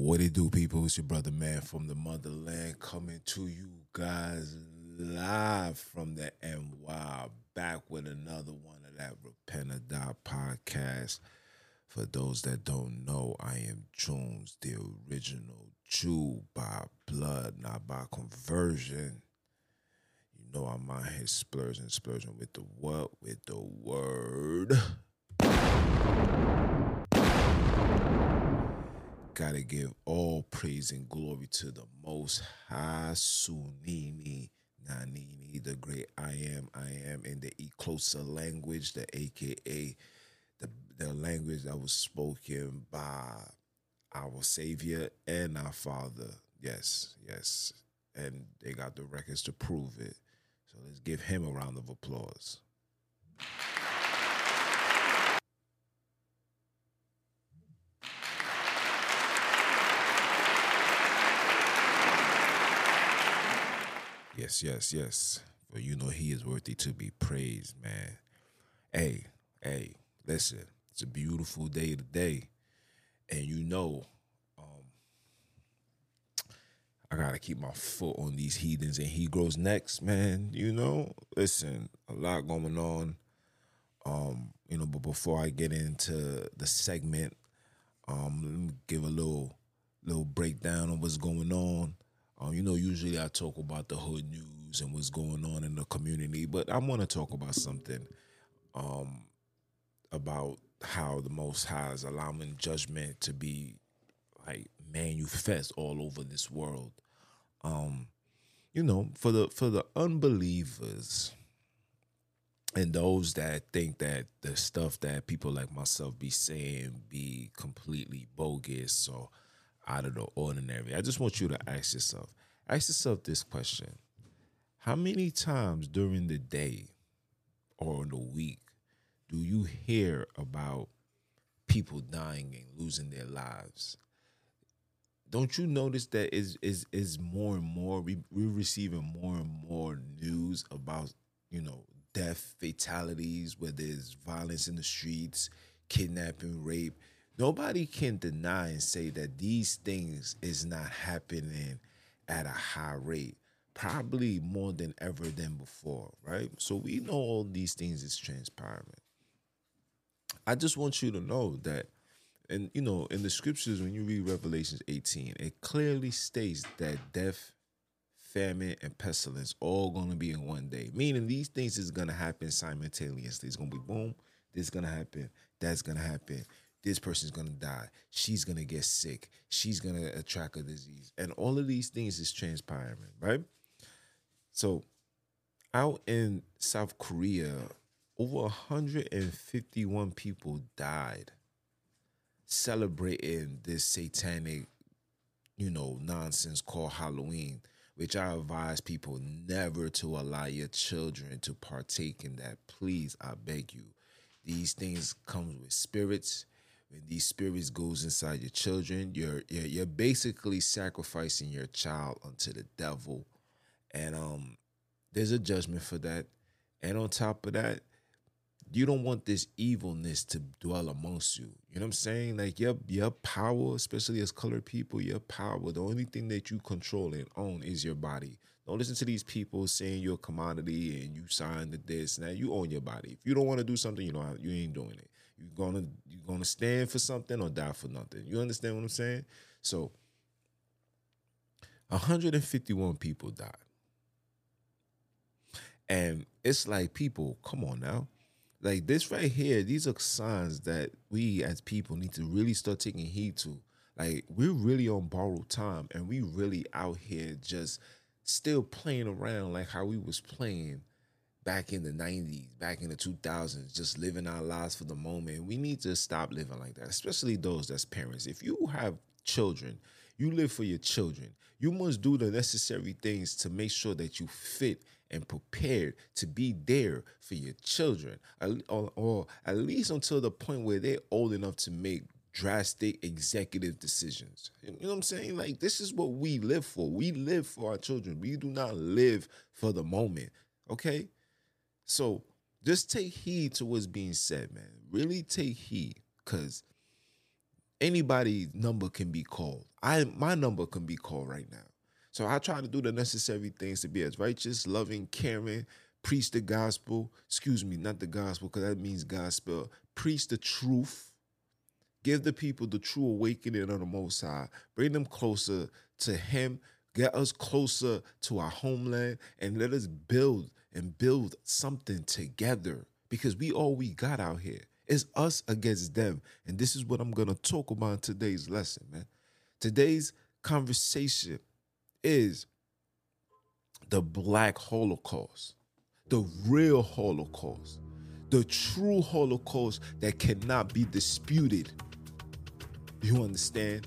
What it do, people? It's your brother man from the motherland coming to you guys live from the NY, back with another one of that Repent or Die podcast. For those that don't know, I am Jones, the original Jew by blood, not by conversion. You know I'm out here splurging, splurging with the what? With the word. Gotta give all praise and glory to the most high Sunini Nanini, the great I am, I am in the Eclosa language, the aka the, the language that was spoken by our Savior and our Father. Yes, yes. And they got the records to prove it. So let's give him a round of applause. Yes, yes, yes. For you know he is worthy to be praised, man. Hey, hey, listen, it's a beautiful day today. And you know, um, I gotta keep my foot on these heathens and he grows next, man. You know, listen, a lot going on. Um, you know, but before I get into the segment, um, let me give a little little breakdown of what's going on. Um, you know, usually I talk about the hood news and what's going on in the community, but I want to talk about something um, about how the Most High is allowing judgment to be like manifest all over this world. Um, you know, for the for the unbelievers and those that think that the stuff that people like myself be saying be completely bogus or out of the ordinary. I just want you to ask yourself, ask yourself this question. How many times during the day or in the week do you hear about people dying and losing their lives? Don't you notice that is is is more and more we we're receiving more and more news about, you know, death, fatalities, where there's violence in the streets, kidnapping, rape nobody can deny and say that these things is not happening at a high rate probably more than ever than before right? So we know all these things is transpiring. I just want you to know that and you know in the scriptures when you read revelations 18 it clearly states that death famine and pestilence all going to be in one day meaning these things is going to happen simultaneously. It's going to be boom this is going to happen that's going to happen this person's gonna die. She's gonna get sick. She's gonna attract a disease. And all of these things is transpiring, right? So out in South Korea, over 151 people died celebrating this satanic, you know, nonsense called Halloween, which I advise people never to allow your children to partake in that. Please, I beg you. These things come with spirits when these spirits goes inside your children you're, you're you're basically sacrificing your child unto the devil. And um there's a judgment for that. And on top of that you don't want this evilness to dwell amongst you. You know what i'm saying? Like your your power especially as colored people your power the only thing that you control and own is your body. Don't listen to these people saying you're a commodity and you signed the this. Now you own your body. If you don't want to do something you know you ain't doing it you're gonna you're gonna stand for something or die for nothing. You understand what I'm saying? So 151 people died. And it's like people, come on now. Like this right here, these are signs that we as people need to really start taking heed to. Like we're really on borrowed time and we really out here just still playing around like how we was playing back in the 90s, back in the 2000s, just living our lives for the moment. We need to stop living like that, especially those that's parents. If you have children, you live for your children. You must do the necessary things to make sure that you fit and prepared to be there for your children, or, or at least until the point where they're old enough to make drastic executive decisions. You know what I'm saying? Like, this is what we live for. We live for our children. We do not live for the moment. Okay? So just take heed to what's being said, man. Really take heed. Cause anybody's number can be called. I my number can be called right now. So I try to do the necessary things to be as righteous, loving, caring, preach the gospel. Excuse me, not the gospel, because that means gospel. Preach the truth. Give the people the true awakening of the Most High. Bring them closer to Him. Get us closer to our homeland and let us build and build something together because we all we got out here. It's us against them. And this is what I'm going to talk about in today's lesson, man. Today's conversation is the Black Holocaust, the real Holocaust, the true Holocaust that cannot be disputed. You understand?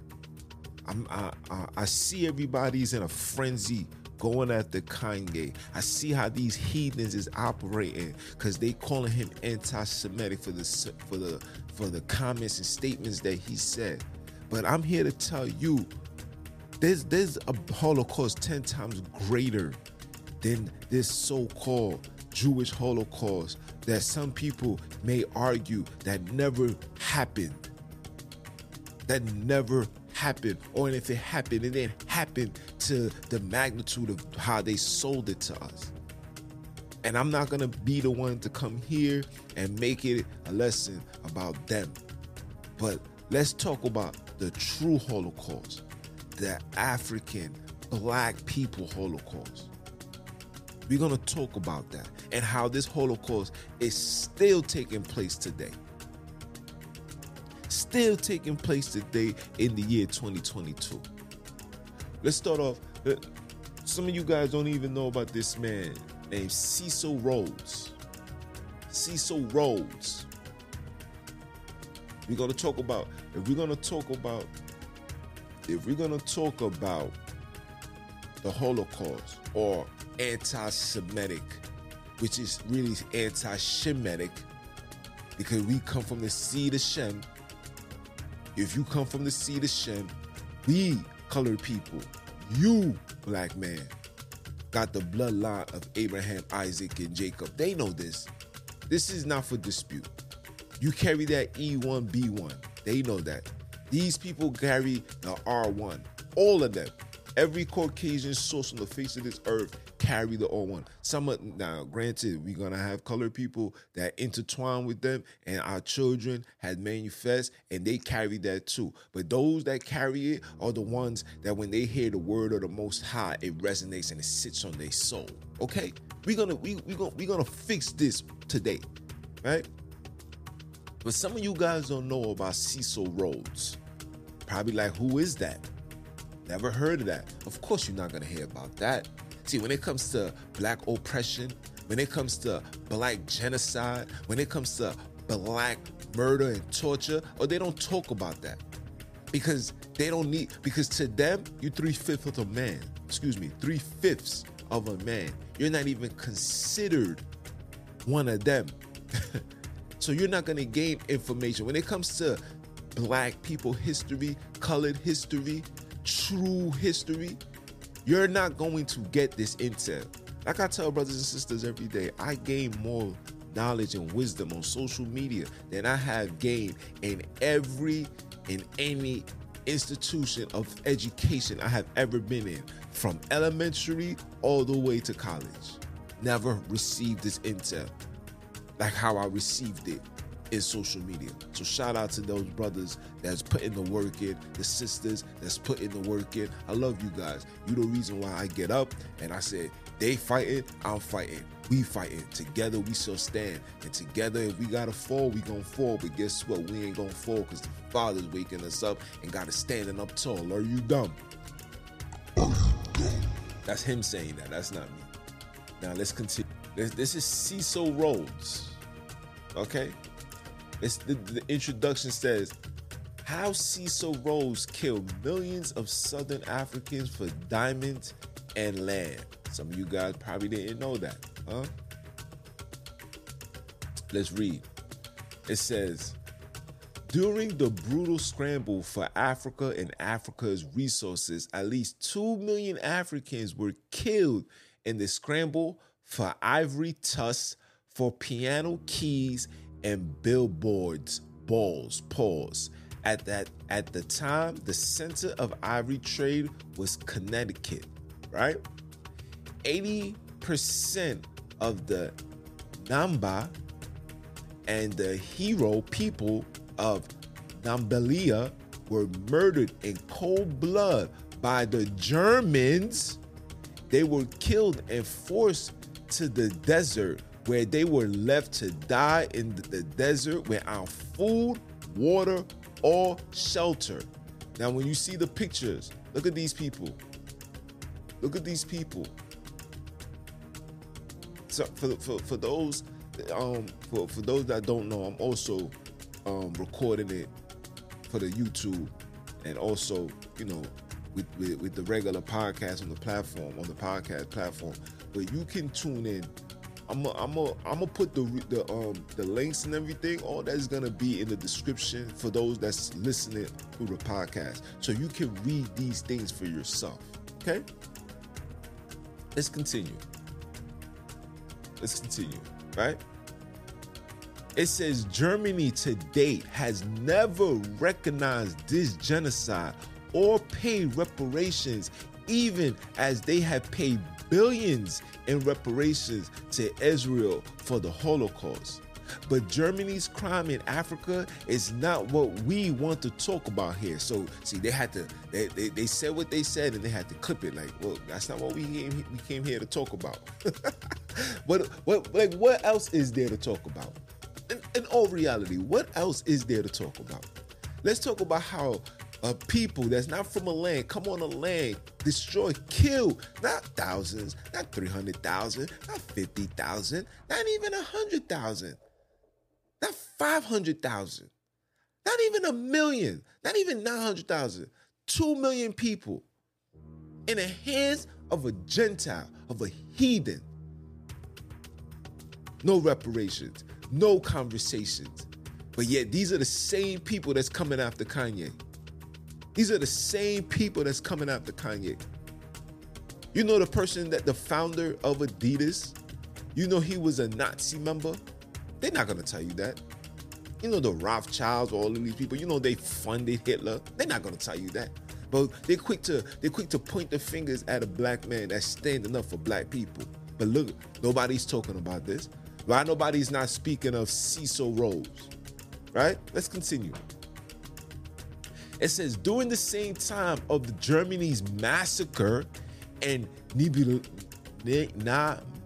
I'm, I, I, I see everybody's in a frenzy going after Kanye. I see how these heathens is operating because they calling him anti-Semitic for the for the for the comments and statements that he said. But I'm here to tell you, there's there's a Holocaust ten times greater than this so-called Jewish Holocaust that some people may argue that never happened. That never happened, or if it happened, it didn't happen to the magnitude of how they sold it to us. And I'm not gonna be the one to come here and make it a lesson about them. But let's talk about the true Holocaust, the African black people Holocaust. We're gonna talk about that and how this Holocaust is still taking place today still taking place today in the year 2022. Let's start off. Some of you guys don't even know about this man named Cecil Rhodes. Cecil Rhodes. We're gonna talk about if we're gonna talk about if we're gonna talk about the Holocaust or anti-Semitic, which is really anti-Shemitic, because we come from the seed of Shem, if you come from the seed of Shem, we colored people, you black man, got the bloodline of Abraham, Isaac, and Jacob. They know this. This is not for dispute. You carry that E1B1. They know that. These people carry the R1. All of them. Every Caucasian source on the face of this earth carry the old one. Some of, now, granted, we're gonna have colored people that intertwine with them, and our children had manifest, and they carry that too. But those that carry it are the ones that when they hear the word of the Most High, it resonates and it sits on their soul. Okay, we're gonna we we gonna we gonna fix this today, right? But some of you guys don't know about Cecil Rhodes. Probably like, who is that? Never heard of that. Of course, you're not to hear about that. See, when it comes to black oppression, when it comes to black genocide, when it comes to black murder and torture, or they don't talk about that because they don't need, because to them, you're three fifths of a man. Excuse me, three fifths of a man. You're not even considered one of them. so you're not going to gain information. When it comes to black people history, colored history, true history, you're not going to get this intel. Like I tell brothers and sisters every day, I gain more knowledge and wisdom on social media than I have gained in every in any institution of education I have ever been in, from elementary all the way to college. Never received this intel like how I received it is social media. So shout out to those brothers that's putting the work in, the sisters that's putting the work in. I love you guys. You the reason why I get up and I said, they fighting, I'm fighting. We fighting. Together we shall stand. And together if we gotta fall, we gonna fall. But guess what? We ain't gonna fall because the Father's waking us up and got us standing up tall. Are you dumb? That's him saying that. That's not me. Now let's continue. This, this is Cecil Rhodes. Okay? It's the, the introduction says how Cecil Rhodes killed millions of Southern Africans for diamonds and land. Some of you guys probably didn't know that, huh? Let's read. It says, during the brutal scramble for Africa and Africa's resources, at least 2 million Africans were killed in the scramble for ivory tusks, for piano keys, and billboards, balls, paws. At that at the time, the center of ivory trade was Connecticut, right? 80% of the Namba and the Hero people of Nambalia were murdered in cold blood by the Germans. They were killed and forced to the desert where they were left to die in the desert without food, water, or shelter. Now, when you see the pictures, look at these people. Look at these people. So for, for, for those um for, for those that don't know, I'm also um recording it for the YouTube and also, you know, with, with, with the regular podcast on the platform, on the podcast platform. But you can tune in I'm gonna put the the um the links and everything. All that's gonna be in the description for those that's listening through the podcast, so you can read these things for yourself. Okay. Let's continue. Let's continue. Right. It says Germany to date has never recognized this genocide or paid reparations, even as they have paid billions in reparations to Israel for the Holocaust. But Germany's crime in Africa is not what we want to talk about here. So, see, they had to, they, they, they said what they said and they had to clip it. Like, well, that's not what we came, we came here to talk about. but what, like, what else is there to talk about? In, in all reality, what else is there to talk about? Let's talk about how a people that's not from a land come on a land, destroy, kill, not thousands, not 300,000, not 50,000, not even 100,000, not 500,000, not even a million, not even 900,000, 2 million people in the hands of a Gentile, of a heathen. No reparations, no conversations. But yet, these are the same people that's coming after Kanye. These are the same people that's coming after Kanye. You know the person that the founder of Adidas, you know he was a Nazi member? They're not gonna tell you that. You know the Rothschilds, all of these people, you know they funded Hitler. They're not gonna tell you that. But they're quick to they're quick to point the fingers at a black man that's standing up for black people. But look, nobody's talking about this. Why nobody's not speaking of Cecil Rhodes? Right? Let's continue. It says during the same time of the Germany's massacre and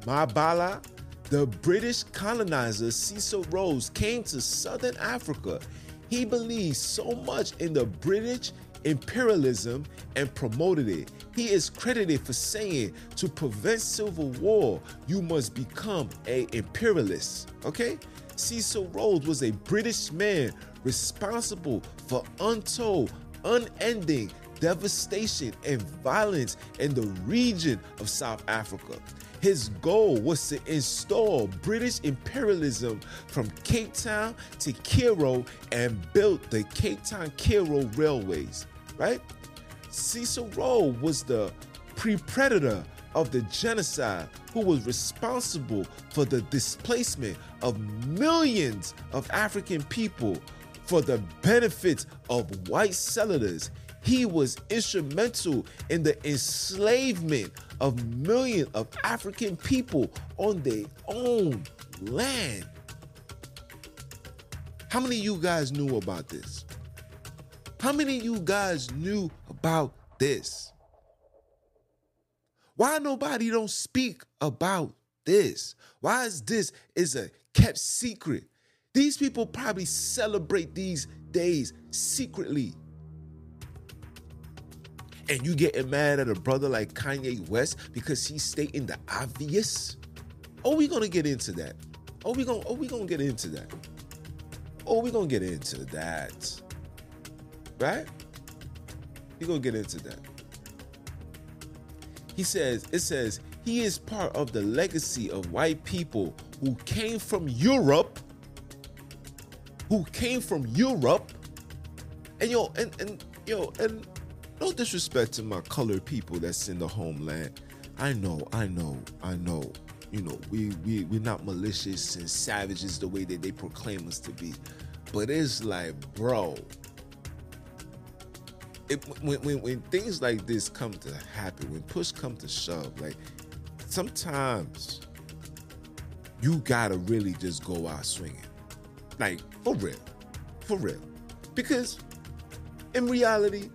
Mabala, the British colonizer Cecil Rhodes came to southern Africa. He believed so much in the British imperialism and promoted it. He is credited for saying to prevent civil war, you must become a imperialist. Okay? Cecil Rhodes was a British man responsible for untold, unending devastation and violence in the region of South Africa. His goal was to install British imperialism from Cape Town to Cairo and built the Cape Town Cairo railways, right? Cecil Rhodes was the pre-predator of the genocide who was responsible for the displacement of millions of African people for the benefit of white settlers. He was instrumental in the enslavement of millions of African people on their own land. How many of you guys knew about this? How many of you guys knew about this? Why nobody don't speak about this? Why is this is a kept secret? These people probably celebrate these days secretly. And you getting mad at a brother like Kanye West because he's stating the obvious? Oh, we gonna get into that. Oh, we gonna oh we gonna get into that. Oh, we gonna get into that. Right? We gonna get into that. He says, it says, he is part of the legacy of white people who came from Europe who came from Europe. And yo, and and yo, and no disrespect to my colored people that's in the homeland. I know, I know, I know. You know, we we we're not malicious and savages the way that they proclaim us to be. But it's like, bro, it, when, when when things like this come to happen, when push come to shove, like sometimes you gotta really just go out swinging, like for real, for real, because in reality,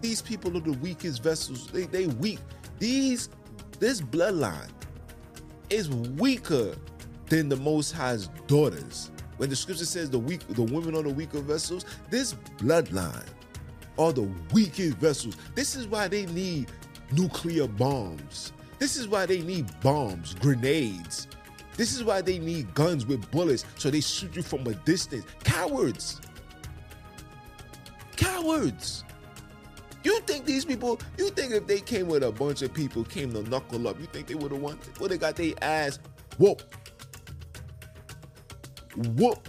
these people are the weakest vessels. They they weak. These this bloodline is weaker than the Most High's daughters. When the scripture says the weak, the women are the weaker vessels, this bloodline are the weakest vessels. This is why they need nuclear bombs. This is why they need bombs, grenades. This is why they need guns with bullets so they shoot you from a distance. Cowards. Cowards. You think these people, you think if they came with a bunch of people, came to knuckle up, you think they would have won? Would have got their ass whoop. Whoop.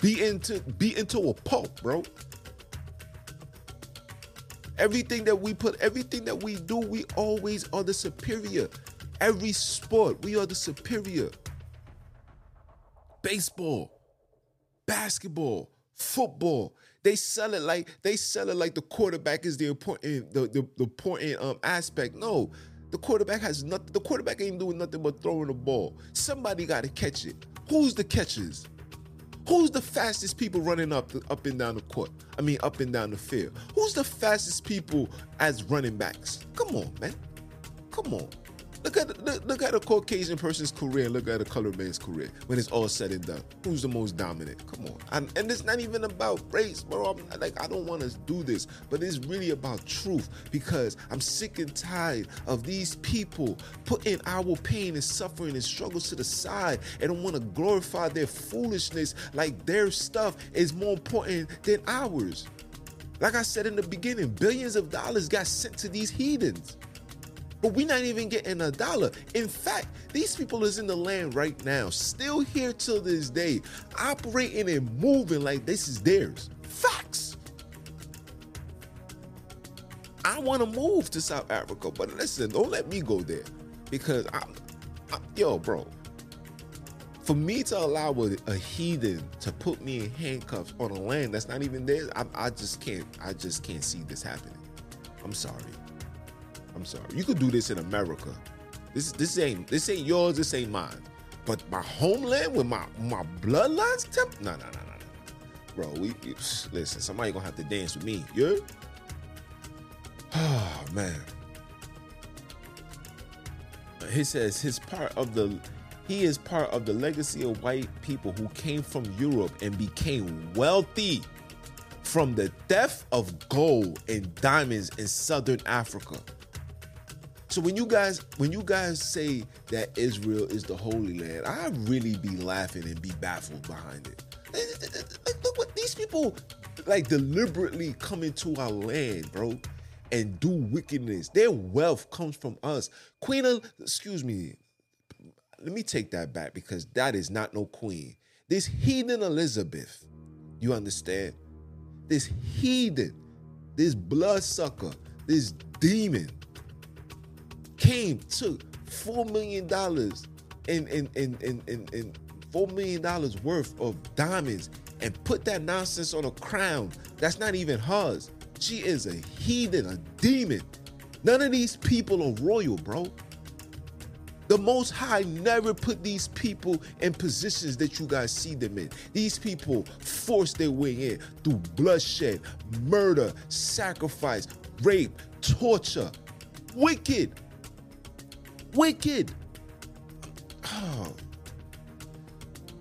Be into be into a pulp, bro. Everything that we put, everything that we do, we always are the superior. Every sport, we are the superior. Baseball, basketball, football. They sell it like they sell it like the quarterback is the important the, the, the important um aspect. No, the quarterback has nothing. The quarterback ain't doing nothing but throwing the ball. Somebody got to catch it. Who's the catchers? Who's the fastest people running up the, up and down the court? I mean, up and down the field. Who's the fastest people as running backs? Come on, man. Come on. Look at look, look at a Caucasian person's career. Look at a colored man's career when it's all said and done. Who's the most dominant? Come on, and, and it's not even about race, bro. I'm like I don't want to do this, but it's really about truth because I'm sick and tired of these people putting our pain and suffering and struggles to the side and don't want to glorify their foolishness like their stuff is more important than ours. Like I said in the beginning, billions of dollars got sent to these heathens. But we're not even getting a dollar. In fact, these people is in the land right now, still here till this day, operating and moving like this is theirs. Facts. I want to move to South Africa, but listen, don't let me go there because I'm, I'm yo, bro. For me to allow a, a, heathen to put me in handcuffs on a land that's not even theirs, I, I just can't. I just can't see this happening. I'm sorry. I'm sorry. You could do this in America. This this ain't this ain't yours. This ain't mine. But my homeland with my my bloodlines, temp- no, no, no, no, no, bro. We, listen. Somebody gonna have to dance with me. Yeah. Oh man. He says his part of the he is part of the legacy of white people who came from Europe and became wealthy from the theft of gold and diamonds in southern Africa. So when you guys when you guys say that Israel is the Holy Land, I really be laughing and be baffled behind it. Look what these people like deliberately come into our land, bro, and do wickedness. Their wealth comes from us. Queen, of, excuse me, let me take that back because that is not no queen. This heathen Elizabeth, you understand? This heathen, this bloodsucker, this demon came, took four million dollars in in in in and four million dollars worth of diamonds and put that nonsense on a crown that's not even hers. She is a heathen, a demon. None of these people are royal, bro. The Most High never put these people in positions that you guys see them in. These people forced their way in through bloodshed, murder, sacrifice, rape, torture. Wicked, wicked. Oh,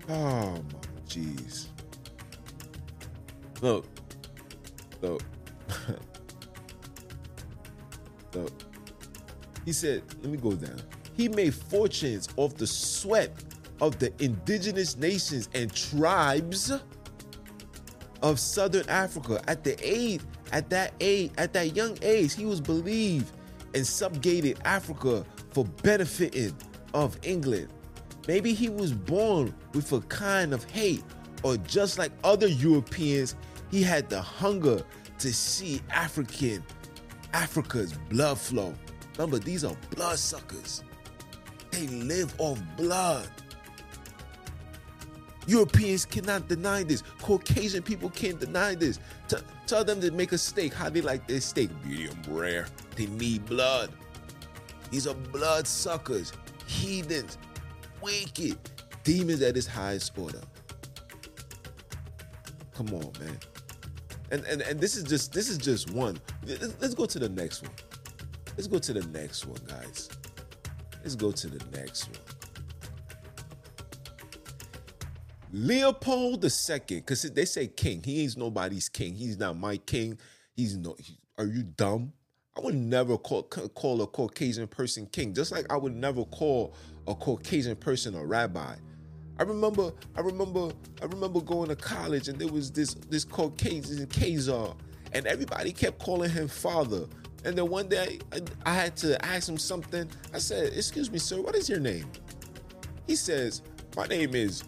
oh my jeez. Look, look, look. He said, let me go down. He made fortunes off the sweat of the indigenous nations and tribes of southern Africa. At the age, at that age, at that young age, he was believed and subjugated Africa for benefiting of England. Maybe he was born with a kind of hate, or just like other Europeans, he had the hunger to see African Africa's blood flow. Remember, these are blood suckers. They live off blood. Europeans cannot deny this. Caucasian people can't deny this. T- tell them to make a steak. How they like their steak? Medium rare. They need blood. These are bloodsuckers, heathens, wicked, demons at its highest order. Come on, man. And and and this is just this is just one. Let's go to the next one. Let's go to the next one, guys. Let's go to the next one. Leopold II, because they say king. He ain't nobody's king. He's not my king. He's no. He, are you dumb? I would never call call a Caucasian person king. Just like I would never call a Caucasian person a rabbi. I remember, I remember, I remember going to college and there was this this Caucasian Khazar, and everybody kept calling him father. And then one day I, I had to ask him something. I said, "Excuse me, sir, what is your name?" He says, "My name is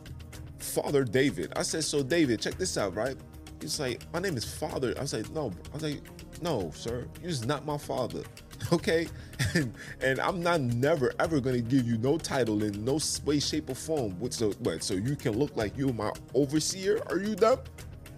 Father David." I said, "So David, check this out, right?" He's like, "My name is Father." I was like, "No," I was like, "No, sir, you're just not my father." okay? And and i'm not never ever gonna give you no title in no way shape or form so but so you can look like you're my overseer are you dumb?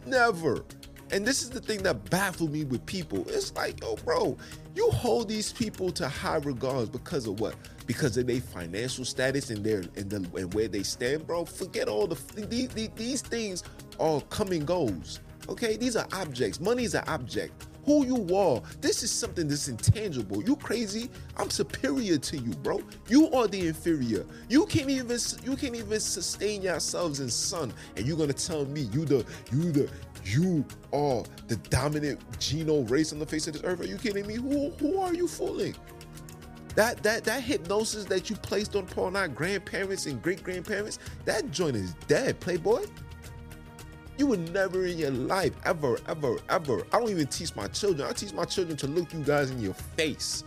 Never. And this is the thing that baffled me with people. It's like yo bro you hold these people to high regards because of what? Because of their financial status and their and, the, and where they stand bro? Forget all the these, these things are come and goes okay? These are objects. Money is an object who you are. This is something that's intangible. You crazy? I'm superior to you, bro. You are the inferior. You can't even you can't even sustain yourselves in sun, and you're gonna tell me you the you the you are the dominant geno race on the face of this earth. Are you kidding me? Who who are you fooling? That that that hypnosis that you placed on Paul and our grandparents and great grandparents, that joint is dead, Playboy. You would never in your life, ever, ever, ever. I don't even teach my children. I teach my children to look you guys in your face.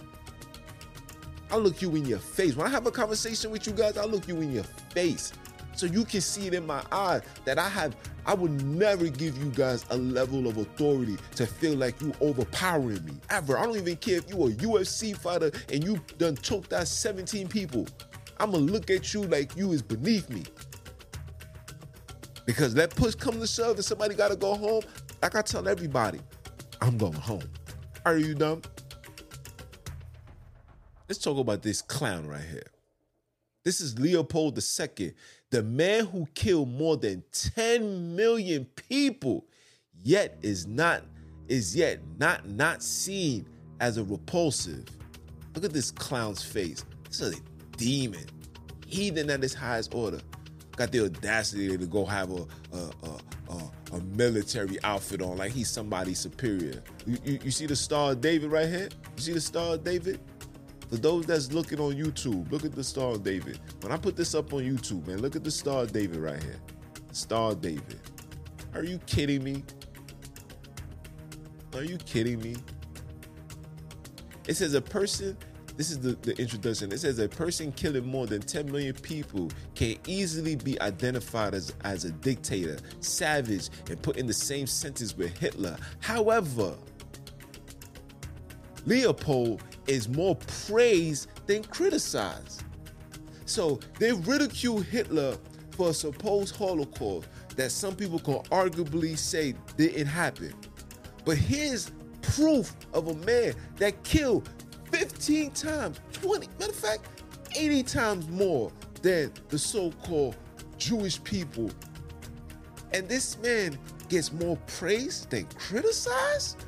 I look you in your face. When I have a conversation with you guys, I look you in your face. So you can see it in my eyes that I have, I would never give you guys a level of authority to feel like you overpowering me. Ever. I don't even care if you a UFC fighter and you done choked out 17 people. I'ma look at you like you is beneath me. Because that push come to shove and somebody gotta go home, like I tell everybody, I'm going home. Are you dumb? Let's talk about this clown right here. This is Leopold II, the man who killed more than 10 million people, yet is not is yet not not seen as a repulsive. Look at this clown's face. This is a demon, heathen at his highest order got the audacity to go have a a, a, a, military outfit on like he's somebody superior. You, you, you see the Star David right here? You see the Star David? For those that's looking on YouTube, look at the Star David. When I put this up on YouTube, man, look at the Star David right here. Star David. Are you kidding me? Are you kidding me? It says a person this is the, the introduction. It says a person killing more than 10 million people can easily be identified as, as a dictator, savage, and put in the same sentence with Hitler. However, Leopold is more praised than criticized. So they ridicule Hitler for a supposed Holocaust that some people can arguably say didn't happen. But here's proof of a man that killed 15 times, 20, matter of fact, 80 times more than the so called Jewish people. And this man gets more praise than criticized?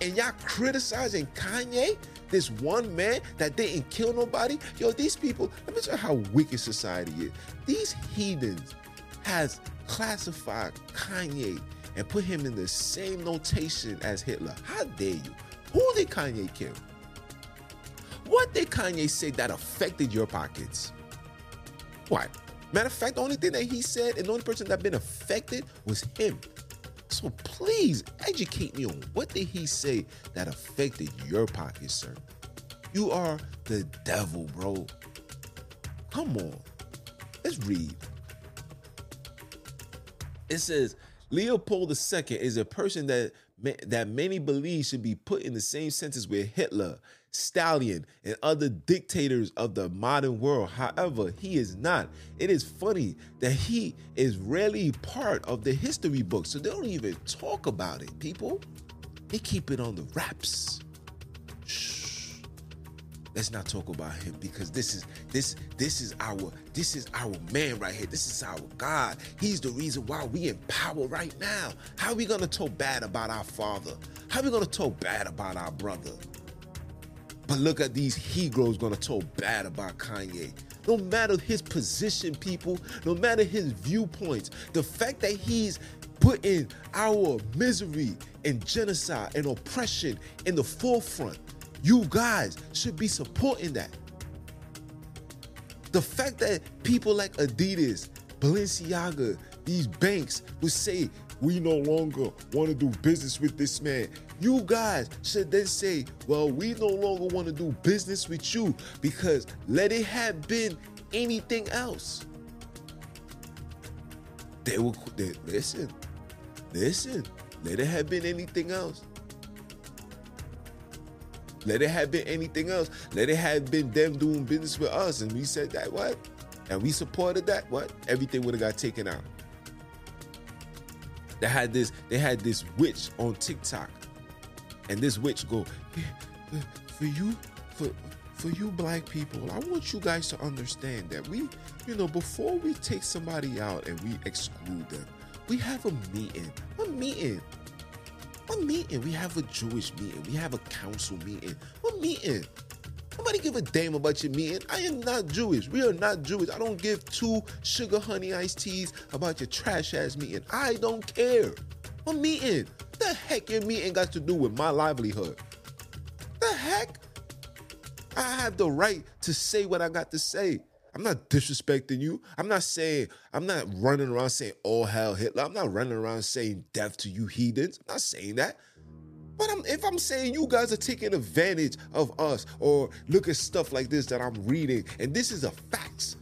And y'all criticizing Kanye, this one man that didn't kill nobody? Yo, these people, let me tell you how wicked society is. These heathens has classified Kanye and put him in the same notation as Hitler. How dare you? Who did Kanye kill? What did Kanye say that affected your pockets? What? Matter of fact, the only thing that he said and the only person that been affected was him. So please educate me on what did he say that affected your pockets, sir? You are the devil, bro. Come on. Let's read. It says, Leopold II is a person that that many believe should be put in the same sentence with Hitler, Stalin, and other dictators of the modern world. However, he is not. It is funny that he is rarely part of the history books, so they don't even talk about it, people. They keep it on the wraps. Shh. Let's not talk about him because this is this this is our this is our man right here. This is our God. He's the reason why we in power right now. How are we gonna talk bad about our father? How are we gonna talk bad about our brother? But look at these Negroes gonna talk bad about Kanye. No matter his position, people, no matter his viewpoints, the fact that he's putting our misery and genocide and oppression in the forefront you guys should be supporting that. The fact that people like Adidas, Balenciaga, these banks would say, we no longer want to do business with this man. You guys should then say, well, we no longer want to do business with you because let it have been anything else. They will they, listen, listen, let it have been anything else. Let it have been anything else. Let it have been them doing business with us. And we said that, what? And we supported that, what? Everything would have got taken out. They had this, they had this witch on TikTok. And this witch go, for you, for for you black people, I want you guys to understand that we, you know, before we take somebody out and we exclude them, we have a meeting. A meeting A meeting? We have a Jewish meeting. We have a council meeting. A meeting? Nobody give a damn about your meeting. I am not Jewish. We are not Jewish. I don't give two sugar honey iced teas about your trash ass meeting. I don't care. What meeting? What the heck your meeting got to do with my livelihood? The heck? I have the right to say what I got to say. I'm not disrespecting you. I'm not saying, I'm not running around saying, oh, hell, Hitler. I'm not running around saying death to you heathens. I'm not saying that. But I'm, if I'm saying you guys are taking advantage of us or look at stuff like this that I'm reading, and this is a facts.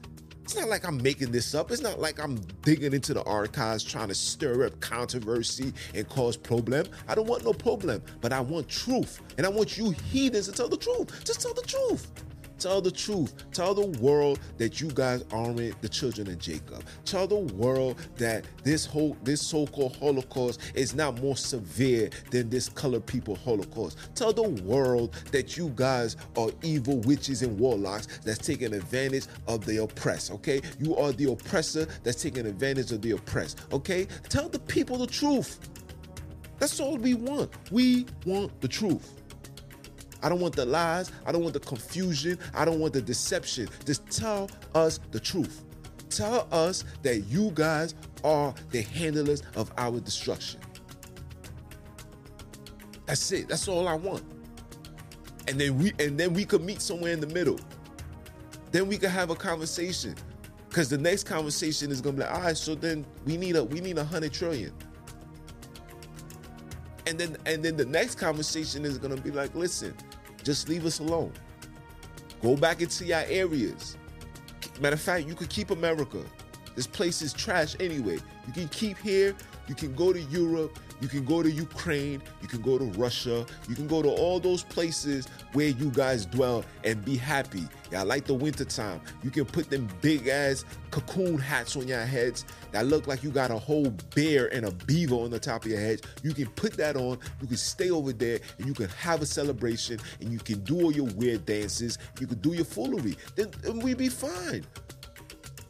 It's not like I'm making this up. It's not like I'm digging into the archives trying to stir up controversy and cause problem. I don't want no problem, but I want truth. And I want you heathens to tell the truth. Just tell the truth. Tell the truth. Tell the world that you guys aren't the children of Jacob. Tell the world that this whole this so-called Holocaust is not more severe than this colored people Holocaust. Tell the world that you guys are evil witches and warlocks that's taking advantage of the oppressed. Okay, you are the oppressor that's taking advantage of the oppressed. Okay, tell the people the truth. That's all we want. We want the truth. I don't want the lies. I don't want the confusion. I don't want the deception. Just tell us the truth. Tell us that you guys are the handlers of our destruction. That's it. That's all I want. And then we and then we could meet somewhere in the middle. Then we could have a conversation. Cause the next conversation is gonna be like, all right, so then we need a we need a hundred trillion. And then and then the next conversation is gonna be like, listen, just leave us alone. Go back into your areas. Matter of fact, you could keep America. This place is trash anyway. You can keep here. You can go to Europe. You can go to Ukraine. You can go to Russia. You can go to all those places where you guys dwell and be happy. Y'all like the wintertime. You can put them big ass cocoon hats on your heads that look like you got a whole bear and a beaver on the top of your head. You can put that on. You can stay over there and you can have a celebration and you can do all your weird dances. You can do your foolery. Then, we be fine.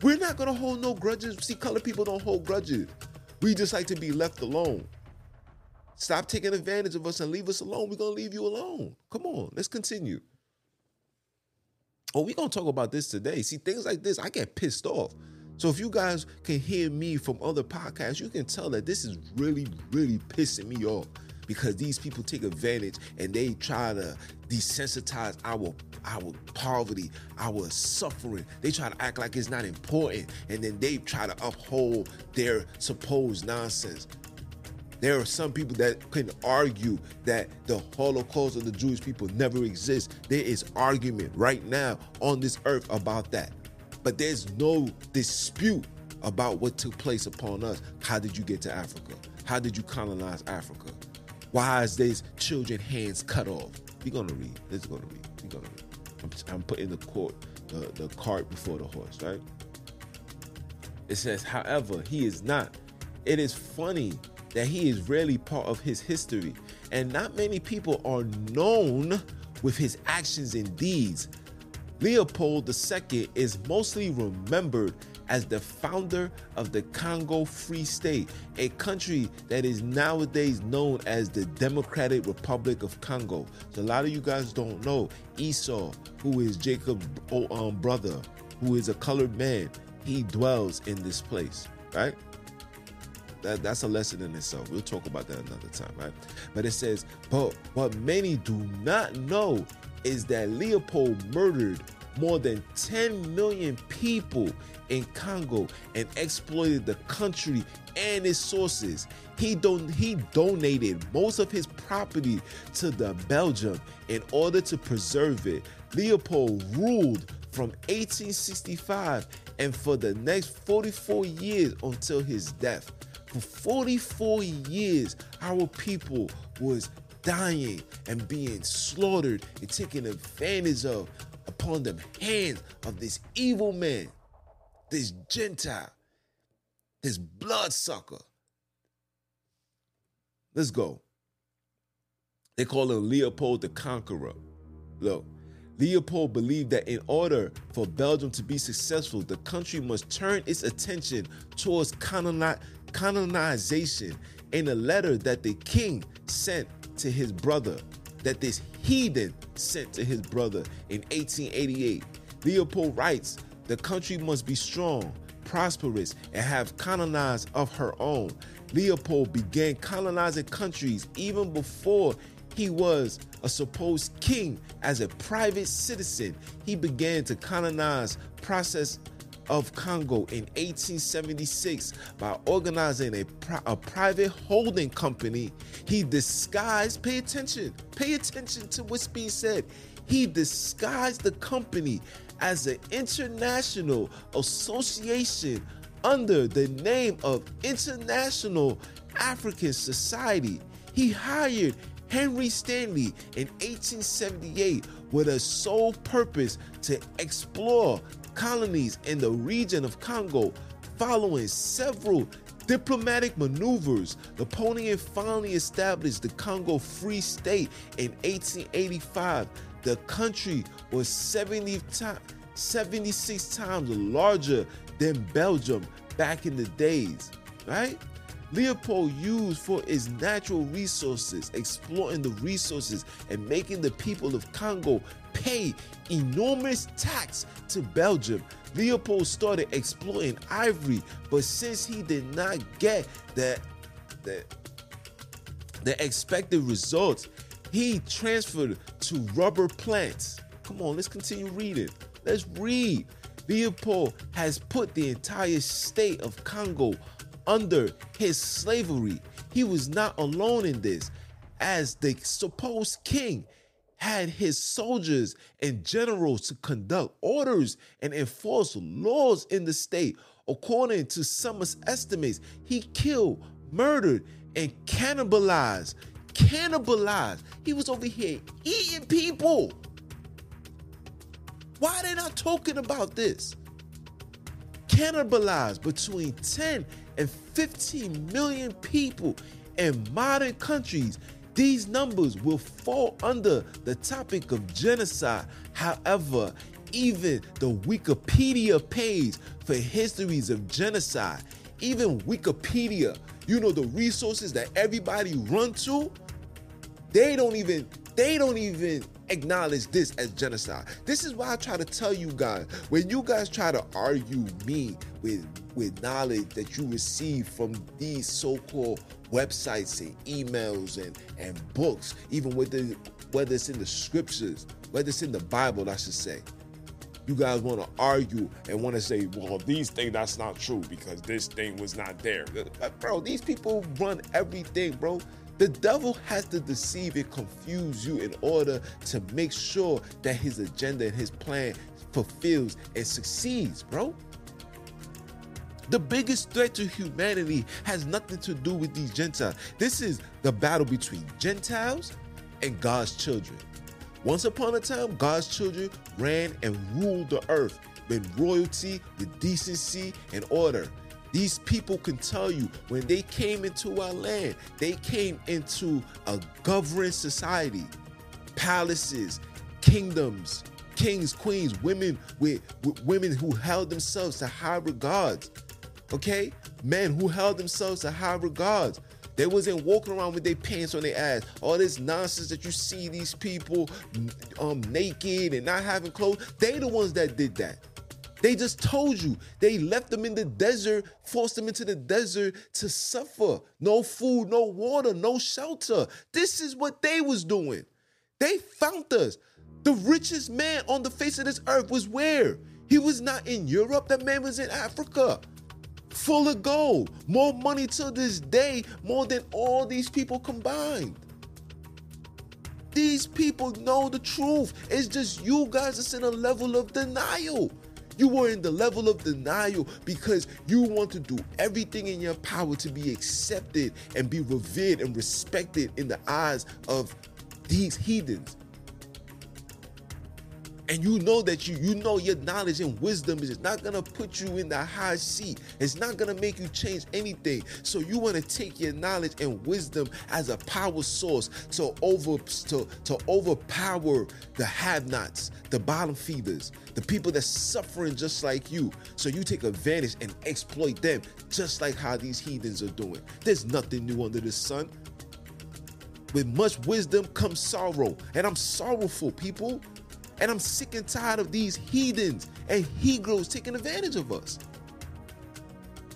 We're not gonna hold no grudges. See, colored people don't hold grudges. We just like to be left alone. Stop taking advantage of us and leave us alone. We're gonna leave you alone. Come on, let's continue. Oh, we're gonna talk about this today. See, things like this, I get pissed off. So if you guys can hear me from other podcasts, you can tell that this is really, really pissing me off because these people take advantage and they try to desensitize our our poverty, our suffering. They try to act like it's not important, and then they try to uphold their supposed nonsense. There are some people that can argue that the Holocaust of the Jewish people never exists. There is argument right now on this earth about that. But there's no dispute about what took place upon us. How did you get to Africa? How did you colonize Africa? Why is these children hands cut off? We're gonna read. This is gonna read. We're gonna read. I'm, I'm putting the court, the, the cart before the horse, right? It says, however, he is not. It is funny that he is rarely part of his history, and not many people are known with his actions and deeds. Leopold II is mostly remembered as the founder of the Congo Free State, a country that is nowadays known as the Democratic Republic of Congo. So a lot of you guys don't know Esau, who is Jacob's um, brother, who is a colored man, he dwells in this place, right? That, that's a lesson in itself. We'll talk about that another time, right? But it says, but what many do not know is that Leopold murdered more than 10 million people in Congo and exploited the country and its sources. He don- he donated most of his property to the Belgium in order to preserve it. Leopold ruled from 1865 and for the next 44 years until his death. For 44 years, our people was dying and being slaughtered and taken advantage of upon the hands of this evil man, this Gentile, this bloodsucker. Let's go. They call him Leopold the Conqueror. Look, Leopold believed that in order for Belgium to be successful, the country must turn its attention towards colonization. In a letter that the king sent to his brother, that this heathen sent to his brother in 1888. Leopold writes, The country must be strong, prosperous, and have colonized of her own. Leopold began colonizing countries even before he was a supposed king as a private citizen. He began to colonize process of Congo in 1876 by organizing a, pri- a private holding company. He disguised, pay attention, pay attention to what's being said. He disguised the company as an international association under the name of International African Society. He hired Henry Stanley in 1878 with a sole purpose to explore colonies in the region of Congo. Following several diplomatic maneuvers, Napoleon finally established the Congo Free State in 1885. The country was 70 76 times larger than Belgium back in the days, right? Leopold used for its natural resources, exploiting the resources and making the people of Congo pay enormous tax to Belgium. Leopold started exploiting ivory, but since he did not get the, the, the expected results, he transferred to rubber plants. Come on, let's continue reading. Let's read. Leopold has put the entire state of Congo under his slavery. He was not alone in this. As the supposed king, had his soldiers and generals to conduct orders and enforce laws in the state. According to some estimates, he killed, murdered, and cannibalized. Cannibalized. He was over here eating people. Why are they not talking about this? Cannibalized between 10 and 15 million people in modern countries these numbers will fall under the topic of genocide. However, even the Wikipedia page for histories of genocide, even Wikipedia, you know the resources that everybody run to, they don't even they don't even acknowledge this as genocide. This is why I try to tell you guys when you guys try to argue me with with knowledge that you receive from these so-called websites and emails and, and books, even whether, whether it's in the scriptures, whether it's in the Bible, I should say. You guys want to argue and want to say, well, these things, that's not true because this thing was not there. Bro, these people run everything, bro. The devil has to deceive and confuse you in order to make sure that his agenda and his plan fulfills and succeeds, bro. The biggest threat to humanity has nothing to do with these Gentiles. This is the battle between Gentiles and God's children. Once upon a time, God's children ran and ruled the earth with royalty, with decency, and order. These people can tell you when they came into our land, they came into a governed society, palaces, kingdoms, kings, queens, women with, with women who held themselves to high regards. Okay? Men who held themselves to high regards. They wasn't walking around with their pants on their ass. All this nonsense that you see these people um naked and not having clothes. They the ones that did that. They just told you. They left them in the desert, forced them into the desert to suffer. No food, no water, no shelter. This is what they was doing. They found us. The richest man on the face of this earth was where? He was not in Europe. That man was in Africa. Full of gold. More money to this day, more than all these people combined. These people know the truth. It's just you guys that's in a level of denial. You are in the level of denial because you want to do everything in your power to be accepted and be revered and respected in the eyes of these heathens and you know that you you know your knowledge and wisdom is not gonna put you in the high seat. It's not gonna make you change anything. So you want to take your knowledge and wisdom as a power source to over to, to overpower the have-nots the bottom feeders the people that's suffering just like you. So you take advantage and exploit them just like how these heathens are doing. There's nothing new under the sun. With much wisdom comes sorrow. And i'm sorrowful people and I'm sick and tired of these heathens and Negroes taking advantage of us.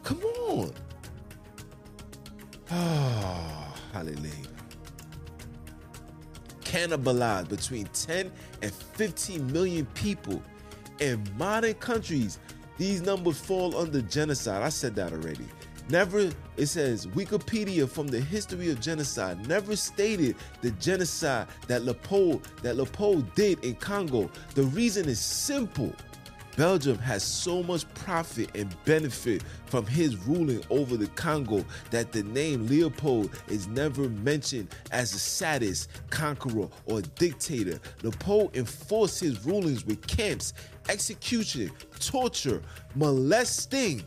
Come on. Oh, hallelujah. Cannibalize between 10 and 15 million people in modern countries. These numbers fall under genocide. I said that already. Never, it says, Wikipedia from the history of genocide never stated the genocide that Leopold, that Leopold did in Congo. The reason is simple. Belgium has so much profit and benefit from his ruling over the Congo that the name Leopold is never mentioned as a sadist, conqueror, or dictator. Leopold enforced his rulings with camps, execution, torture, molesting,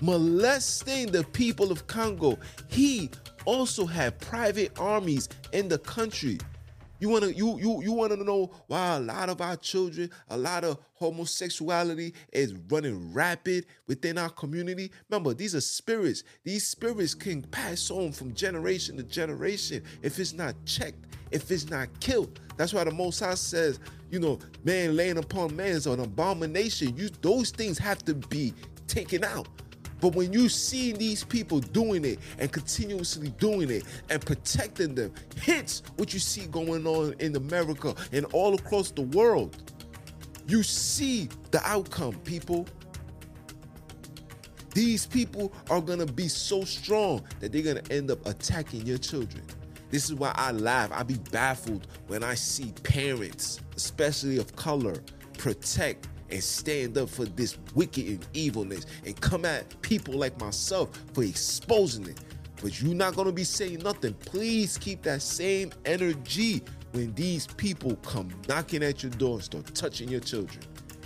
molesting the people of Congo. He also had private armies in the country. You wanna you you you wanna know why a lot of our children, a lot of homosexuality is running rapid within our community? Remember, these are spirits. These spirits can pass on from generation to generation if it's not checked, if it's not killed. That's why the Most High says, you know, man laying upon man is an abomination. You those things have to be taken out. But when you see these people doing it and continuously doing it and protecting them, hence what you see going on in America and all across the world, you see the outcome, people. These people are gonna be so strong that they're gonna end up attacking your children. This is why I laugh. I be baffled when I see parents, especially of color, protect and stand up for this wicked and evilness and come at people like myself for exposing it. But you're not gonna be saying nothing. Please keep that same energy when these people come knocking at your door and start touching your children.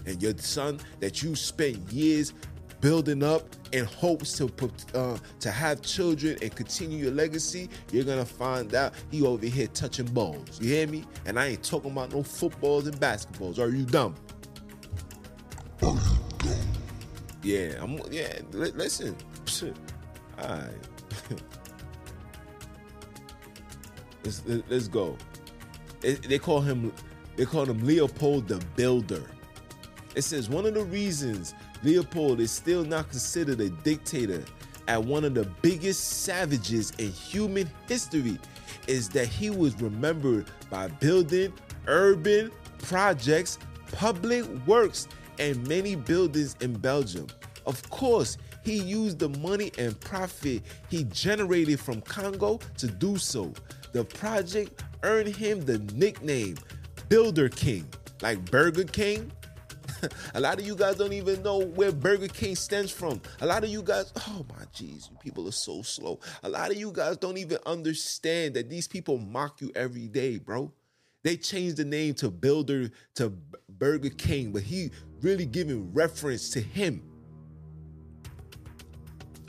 And your son that you spent years building up in hopes to uh, to have children and continue your legacy, you're gonna find out he over here touching balls. You hear me? And I ain't talking about no footballs and basketballs. Are you dumb? Yeah, I'm. Yeah, li- listen. All right. let's let's go. It, they call him. They call him Leopold the Builder. It says one of the reasons Leopold is still not considered a dictator at one of the biggest savages in human history is that he was remembered by building urban projects, public works, and many buildings in Belgium. Of course, he used the money and profit he generated from Congo to do so. The project earned him the nickname Builder King, like Burger King. a lot of you guys don't even know where Burger King stems from. A lot of you guys, oh my jeez, you people are so slow. A lot of you guys don't even understand that these people mock you every day, bro. They changed the name to Builder to Burger King, but he really giving reference to him.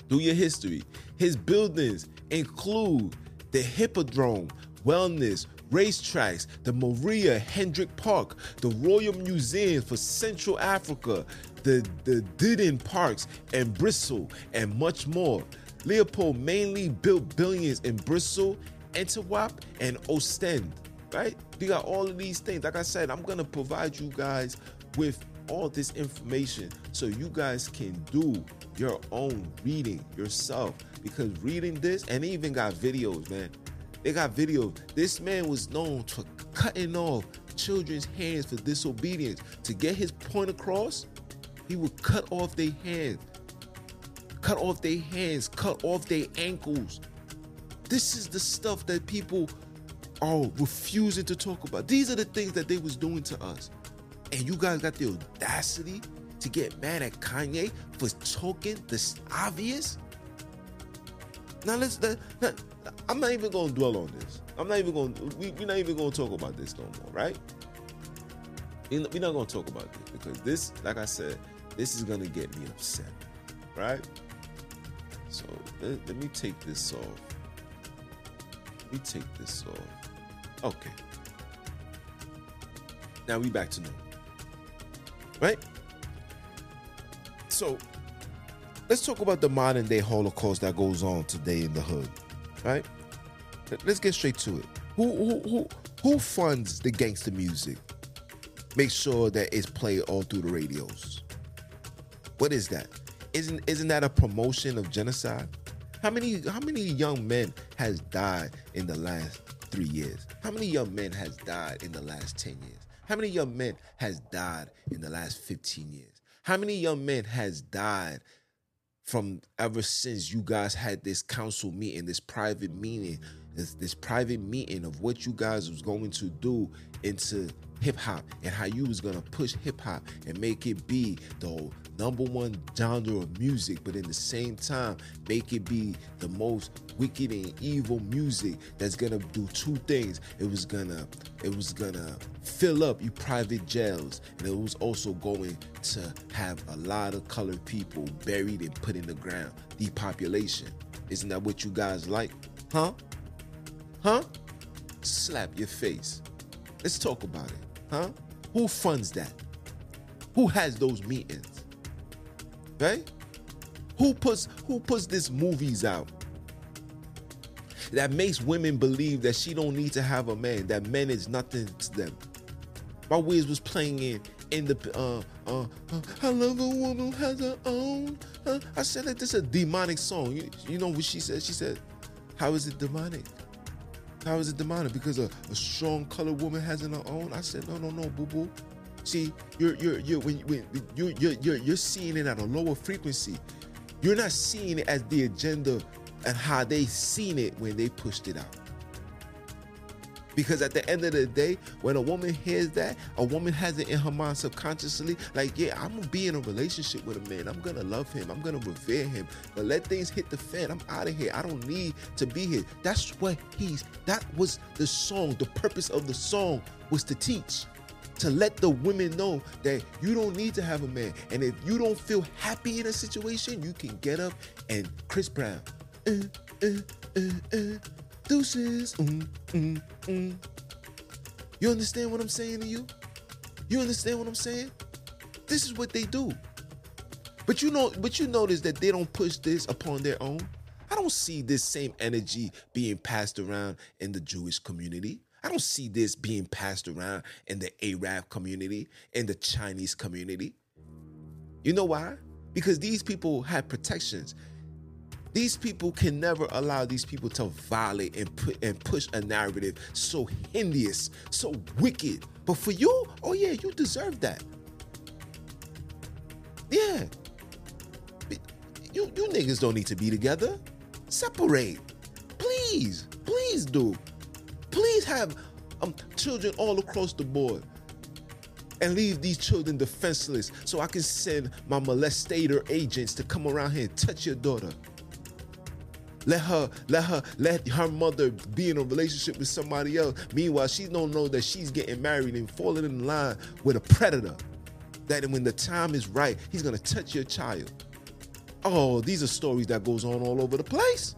Do your history. His buildings include the Hippodrome, Wellness, racetracks, the Maria Hendrika Park, the Royal Museum for Central Africa, the, the Duden Parks and Brussels, and much more. Leopold mainly built billions in Brussels, Antwerp, and Ostend, right? You got all of these things. Like I said, I'm going to provide you guys with all this information so you guys can do your own reading yourself because reading this and they even got videos man they got videos. This man was known for cutting off children's hands for disobedience. To get his point across, he would cut off their hands, cut off their hands, cut off their ankles. This is the stuff that people are refusing to talk about. These are the things that they was doing to us. And you guys got the audacity to get mad at Kanye for talking this obvious? Now let's let, let, I'm not even gonna dwell on this. I'm not even gonna we, we're not even gonna talk about this no more, right? We're not gonna talk about this because this, like I said, this is gonna get me upset, right? So let, let me take this off. Let me take this off. Okay. Now we back to normal. Right? So let's talk about the modern day Holocaust that goes on today in the hood, right? Let's get straight to it. Who who who who funds the gangster music? Make sure that it's played all through the radios. What is that? Isn't isn't that a promotion of genocide? How many how many young men has died in the last three years? How many young men has died in the last ten years? How many young men has died in the last fifteen years? How many young men has died from ever since you guys had this council meeting, this private meeting, this, this private meeting of what you guys was going to do into hip hop and how you was gonna push hip hop and make it be the number one genre of music, but in the same time make it be the most wicked and evil music that's gonna do two things. It was gonna it was gonna fill up you private jails, and it was also going to have a lot of colored people buried and put in the ground. Depopulation. Isn't that what you guys like? Huh? Huh? Slap your face. Let's talk about it. Huh? Who funds that? Who has those meetings? Right? Who puts who puts these movies out? That makes women believe that she don't need to have a man, that men is nothing to them. My Wiz was playing in in the uh, uh, uh, I love a woman who has her own. I said that this is a demonic song. You, you know what she said? She said, How is it demonic? How is it demonic? Because a, a strong colored woman has in her own. I said, no, no, no, boo boo. See, you're you're you're when, when you're, you're you're you're seeing it at a lower frequency. You're not seeing it as the agenda and how they seen it when they pushed it out. Because at the end of the day, when a woman hears that, a woman has it in her mind subconsciously, like, yeah, I'm gonna be in a relationship with a man. I'm gonna love him. I'm gonna revere him. But let things hit the fan. I'm out of here. I don't need to be here. That's what he's that was the song. The purpose of the song was to teach. To let the women know that you don't need to have a man. And if you don't feel happy in a situation, you can get up and Chris Brown. Uh, uh, uh, uh Deuces. Mm, mm, mm. You understand what I'm saying to you? You understand what I'm saying? This is what they do. But you know, but you notice that they don't push this upon their own. I don't see this same energy being passed around in the Jewish community. I don't see this being passed around in the Arab community, in the Chinese community. You know why? Because these people have protections. These people can never allow these people to violate and put and push a narrative so hideous, so wicked. But for you, oh yeah, you deserve that. Yeah. You you niggas don't need to be together. Separate. Please. Please do. Please have um, children all across the board. and leave these children defenseless so I can send my molestator agents to come around here and touch your daughter. Let her, let her, let her mother be in a relationship with somebody else. Meanwhile, she don't know that she's getting married and falling in line with a predator. That when the time is right, he's gonna touch your child. Oh, these are stories that goes on all over the place.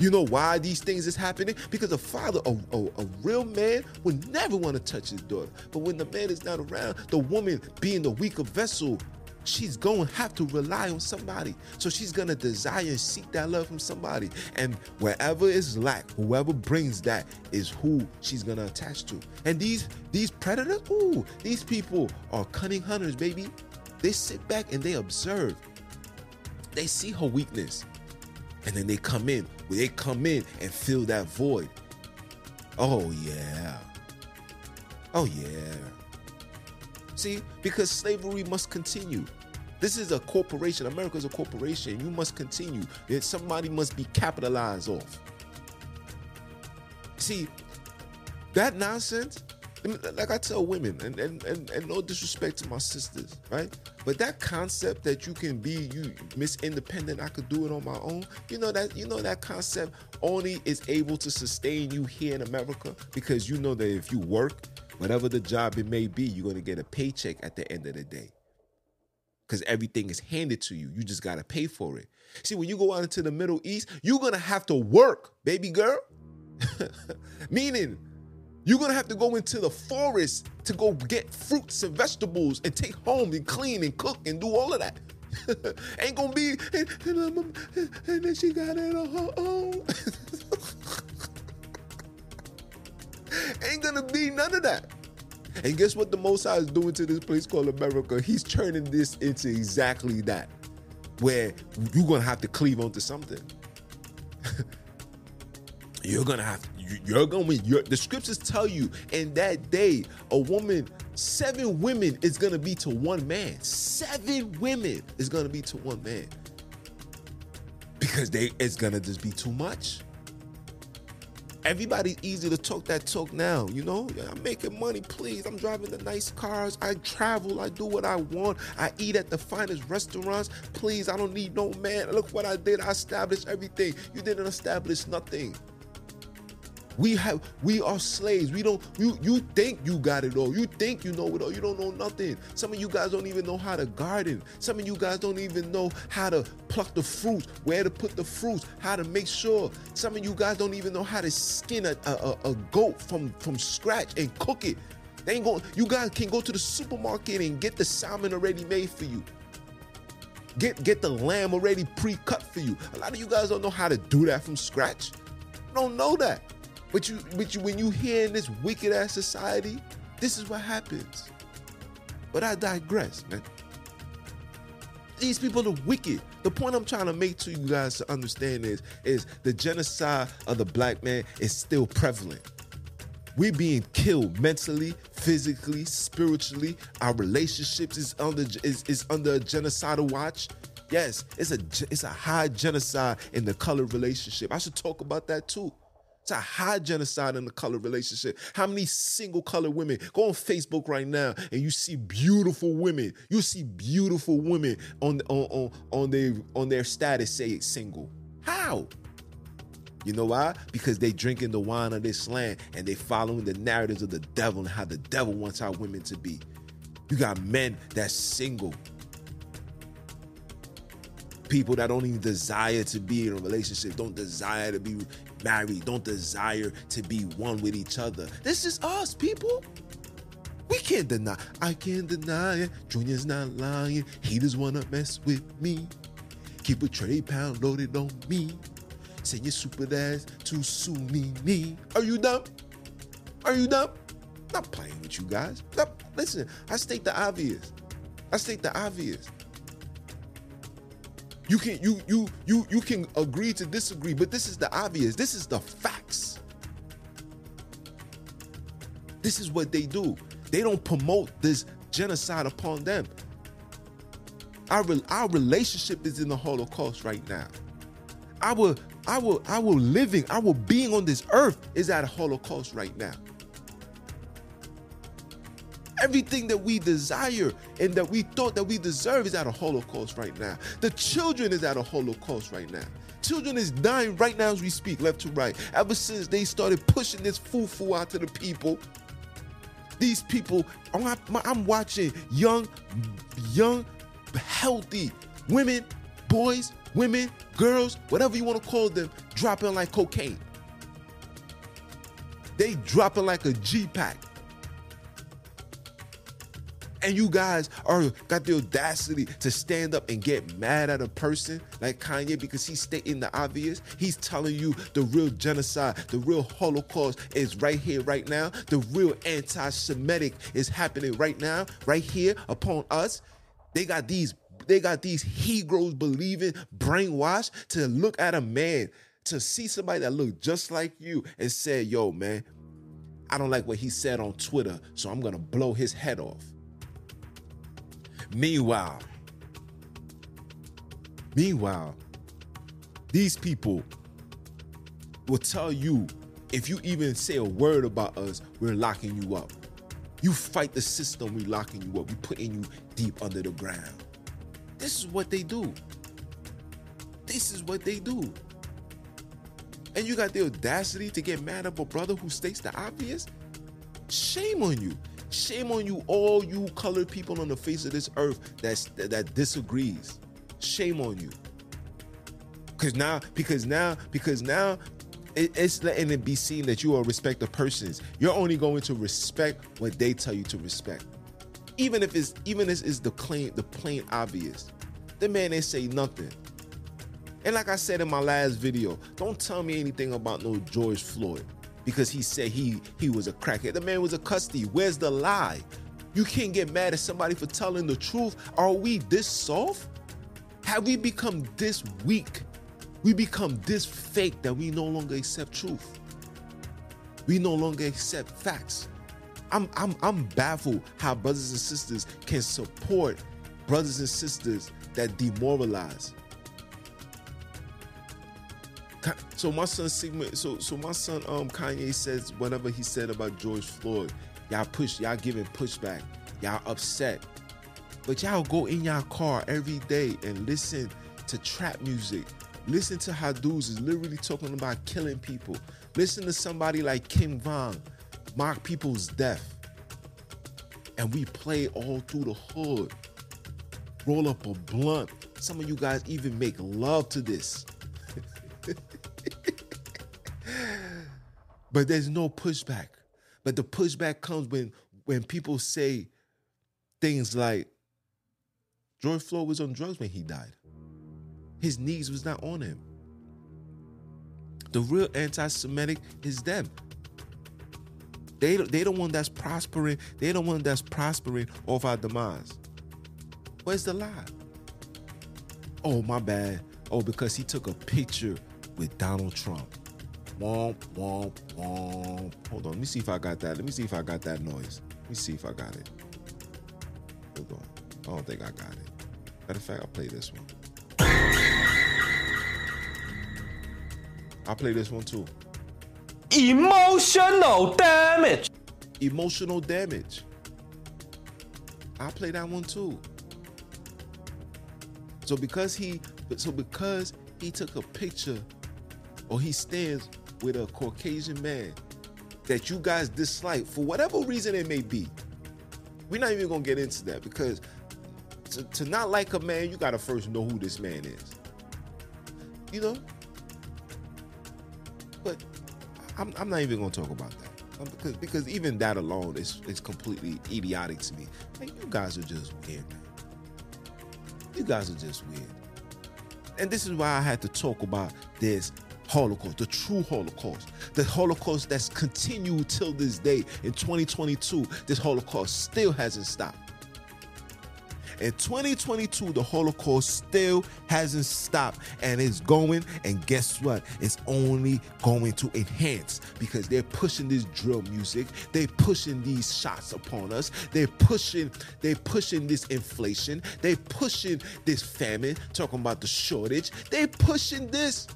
You know why these things is happening? Because a father, a, a, a, real man, would never want to touch his daughter. But when the man is not around, the woman being the weaker vessel, she's going to have to rely on somebody. So she's going to desire and seek that love from somebody. And wherever is lack, whoever brings that is who she's going to attach to. And these these predators, ooh, these people are cunning hunters, baby. They sit back and they observe. They see her weakness. And then they come in. They come in and fill that void. Oh yeah. Oh yeah. See, because slavery must continue. This is a corporation. America is a corporation. You must continue. That Somebody must be capitalized off. See, that nonsense like I tell women, and, and and and no disrespect to my sisters, right? But that concept that you can be you Miss Independent, I could do it on my own. You know that you know that concept only is able to sustain you here in America because you know that if you work, whatever the job it may be, you're gonna get a paycheck at the end of the day. Because everything is handed to you. You just gotta pay for it. See, when you go out into the Middle East, you're gonna have to work, baby girl. Meaning you're gonna have to go into the forest to go get fruits and vegetables and take home and clean and cook and do all of that. Ain't gonna be, and, and, and, then she got it on her own. Ain't gonna be none of that. And guess what the Most High is doing to this place called America? He's turning this into exactly that, where you're gonna have to cleave onto something. you're gonna have you're gonna you're, the scriptures tell you in that day a woman seven women is gonna be to one man seven women is gonna be to one man because they it's gonna just be too much everybody's easy to talk that talk now you know? I'm making money please. I'm driving the nice cars. I travel. I do what i want. I eat at the finest restaurants. Please i don't need no man. Look what i did. I established everything. You didn't establish nothing we have we are slaves. We don't you you think you got it all. You think you know it all. You don't know nothing. Some of you guys don't even know how to garden. Some of you guys don't even know how to pluck the fruits, where to put the fruits, how to make sure. Some of you guys don't even know how to skin a, a, a goat from, from scratch and cook it. They ain't going you guys can go to the supermarket and get the salmon already made for you. Get get the lamb already pre-cut for you. A lot of you guys don't know how to do that from scratch. don't know that. But you, but you, when you hear in this wicked ass society, this is what happens. But I digress, man. These people are wicked. The point I'm trying to make to you guys to understand is, is the genocide of the black man is still prevalent. We're being killed mentally, physically, spiritually. Our relationships is under is, is under a genocidal watch. Yes, it's a it's a high genocide in the color relationship. I should talk about that too. It's a high genocide in the color relationship. How many single color women go on Facebook right now and you see beautiful women? You see beautiful women on on on, on their on their status say it's single. How? You know why? Because they drinking the wine of this land and they following the narratives of the devil and how the devil wants our women to be. You got men that's single. People that don't even desire to be in a relationship, don't desire to be married, don't desire to be one with each other. This is us, people. We can't deny. I can't deny it. Junior's not lying. He just wanna mess with me. Keep a trade pound loaded on me. Send your super ass to sue me, me. Are you dumb? Are you dumb? Not playing with you guys. Not, listen, I state the obvious. I state the obvious. You can you you you you can agree to disagree, but this is the obvious. This is the facts. This is what they do. They don't promote this genocide upon them. Our, our relationship is in the Holocaust right now. Our our our living, our being on this earth is at a Holocaust right now. Everything that we desire and that we thought that we deserve is at a holocaust right now. The children is at a holocaust right now. Children is dying right now as we speak, left to right. Ever since they started pushing this foo-foo out to the people, these people, oh, I'm, I'm watching young, young, healthy women, boys, women, girls, whatever you want to call them, dropping like cocaine. They dropping like a G pack and you guys are got the audacity to stand up and get mad at a person like Kanye because he's stating the obvious. He's telling you the real genocide, the real Holocaust is right here, right now. The real anti-Semitic is happening right now, right here upon us. They got these, they got these Hebrews believing, brainwashed to look at a man, to see somebody that look just like you and say, yo, man, I don't like what he said on Twitter, so I'm gonna blow his head off. Meanwhile, meanwhile, these people will tell you if you even say a word about us, we're locking you up. You fight the system, we're locking you up. We're putting you deep under the ground. This is what they do. This is what they do. And you got the audacity to get mad at a brother who states the obvious? Shame on you. Shame on you, all you colored people on the face of this earth that's that, disagrees. Shame on you. Cause now, because now, because now it, it's letting it be seen that you are respect of persons. You're only going to respect what they tell you to respect. Even if it's even if it's the plain the plain obvious. The man ain't say nothing. And like I said in my last video, don't tell me anything about no George Floyd because he said he he was a crackhead. The man was a custody. Where's the lie? You can't get mad at somebody for telling the truth. Are we this soft? Have we become this weak? We become this fake that we no longer accept truth. We no longer accept facts. I'm I'm I'm baffled how brothers and sisters can support brothers and sisters that demoralize. So my son Sigma, so so my son um Kanye says whatever he said about George Floyd, y'all push, y'all giving pushback, y'all upset, but y'all go in y'all car every day and listen to trap music. Listen to how dudes is literally talking about killing people. Listen to somebody like King Von mock people's death. And we play all through the hood. Roll up a blunt. Some of you guys even make love to this. but there's no pushback. But the pushback comes when when people say things like George Floyd was on drugs when he died. His knees was not on him. The real anti-Semitic is them. They they the one that's prospering. They the one that's prospering off our demise. Where's the lie? Oh my bad. Oh, because he took a picture with Donald Trump. Womp, womp, womp. Hold on. Let me see if I got that. Let me see if I got that noise. Let me see if I got it. Hold on. I don't think I got it. Matter of fact, I'll play this one. I'll play this one too. Emotional damage. Emotional damage. I'll play that one too. So because he so because he took a picture or he stands with a Caucasian man that you guys dislike for whatever reason it may be. We're not even gonna get into that because to, to not like a man, you gotta first know who this man is. You know? But I'm, I'm not even gonna talk about that. Um, because, because even that alone is, is completely idiotic to me. Like you guys are just weird. You guys are just weird. And this is why I had to talk about this Holocaust, the true Holocaust, the Holocaust that's continued till this day in 2022. This Holocaust still hasn't stopped. In 2022, the Holocaust still hasn't stopped and it's going. And guess what? It's only going to enhance because they're pushing this drill music. They're pushing these shots upon us. They're pushing, they're pushing this inflation. They're pushing this famine, talking about the shortage. They're pushing this.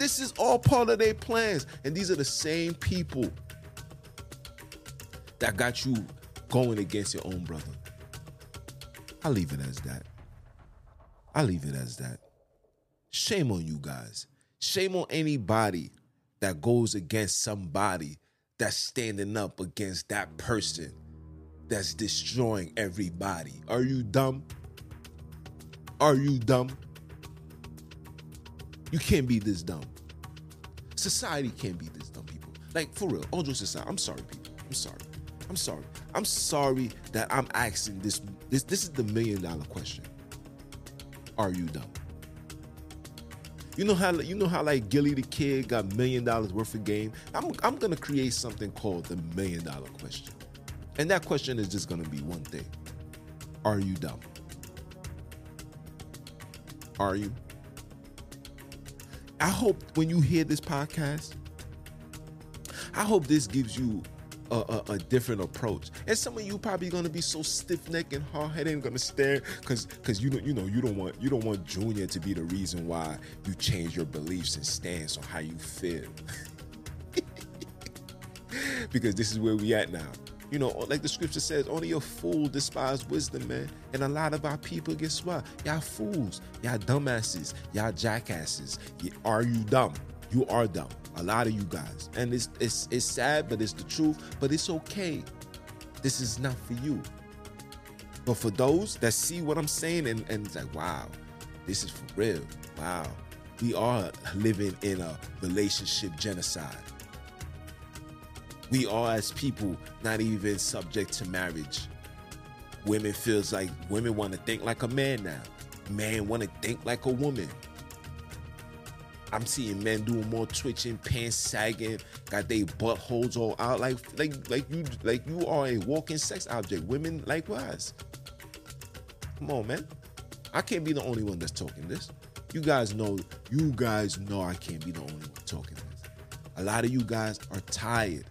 This is all part of their plans. And these are the same people that got you going against your own brother. I leave it as that. I leave it as that. Shame on you guys. Shame on anybody that goes against somebody that's standing up against that person that's destroying everybody. Are you dumb? Are you dumb? You can't be this dumb. Society can't be this dumb, people. Like for real, all jokes aside, I'm sorry, people. I'm sorry. I'm sorry. I'm sorry that I'm asking this. This this is the million dollar question. Are you dumb? You know how you know how like Gillie the Kid got million dollars worth of game. I'm I'm gonna create something called the million dollar question, and that question is just gonna be one thing: Are you dumb? Are you? I hope when you hear this podcast, I hope this gives you a, a, a, different approach. And some of you probably gonna be so stiff necked and hard headed and gonna stare because because you know you know you don't want you don't want Junior to be the reason why you change your beliefs and stance on how you feel. because this is where we at now. You know, like the scripture says, only a fool despise wisdom, man. And a lot of our people, guess what? Y'all fools, y'all dumbasses, y'all jackasses. Are you dumb? You are dumb. A lot of you guys. And it's it's it's sad, but it's the truth. But it's okay. This is not for you. But for those that see what I'm saying and, and it's like, wow, this is for real. Wow. We are living in a relationship genocide we are as people not even subject to marriage. Women feels like women want to think like a man now. Man want to think like a woman. I'm seeing men doing more twitching, pants sagging, got their buttholes all out, like like like you like you are a walking sex object. Women likewise. Come on, man. I can't be the only one that's talking this. You guys know, you guys know I can't be the only one talking this. A lot of you guys are tired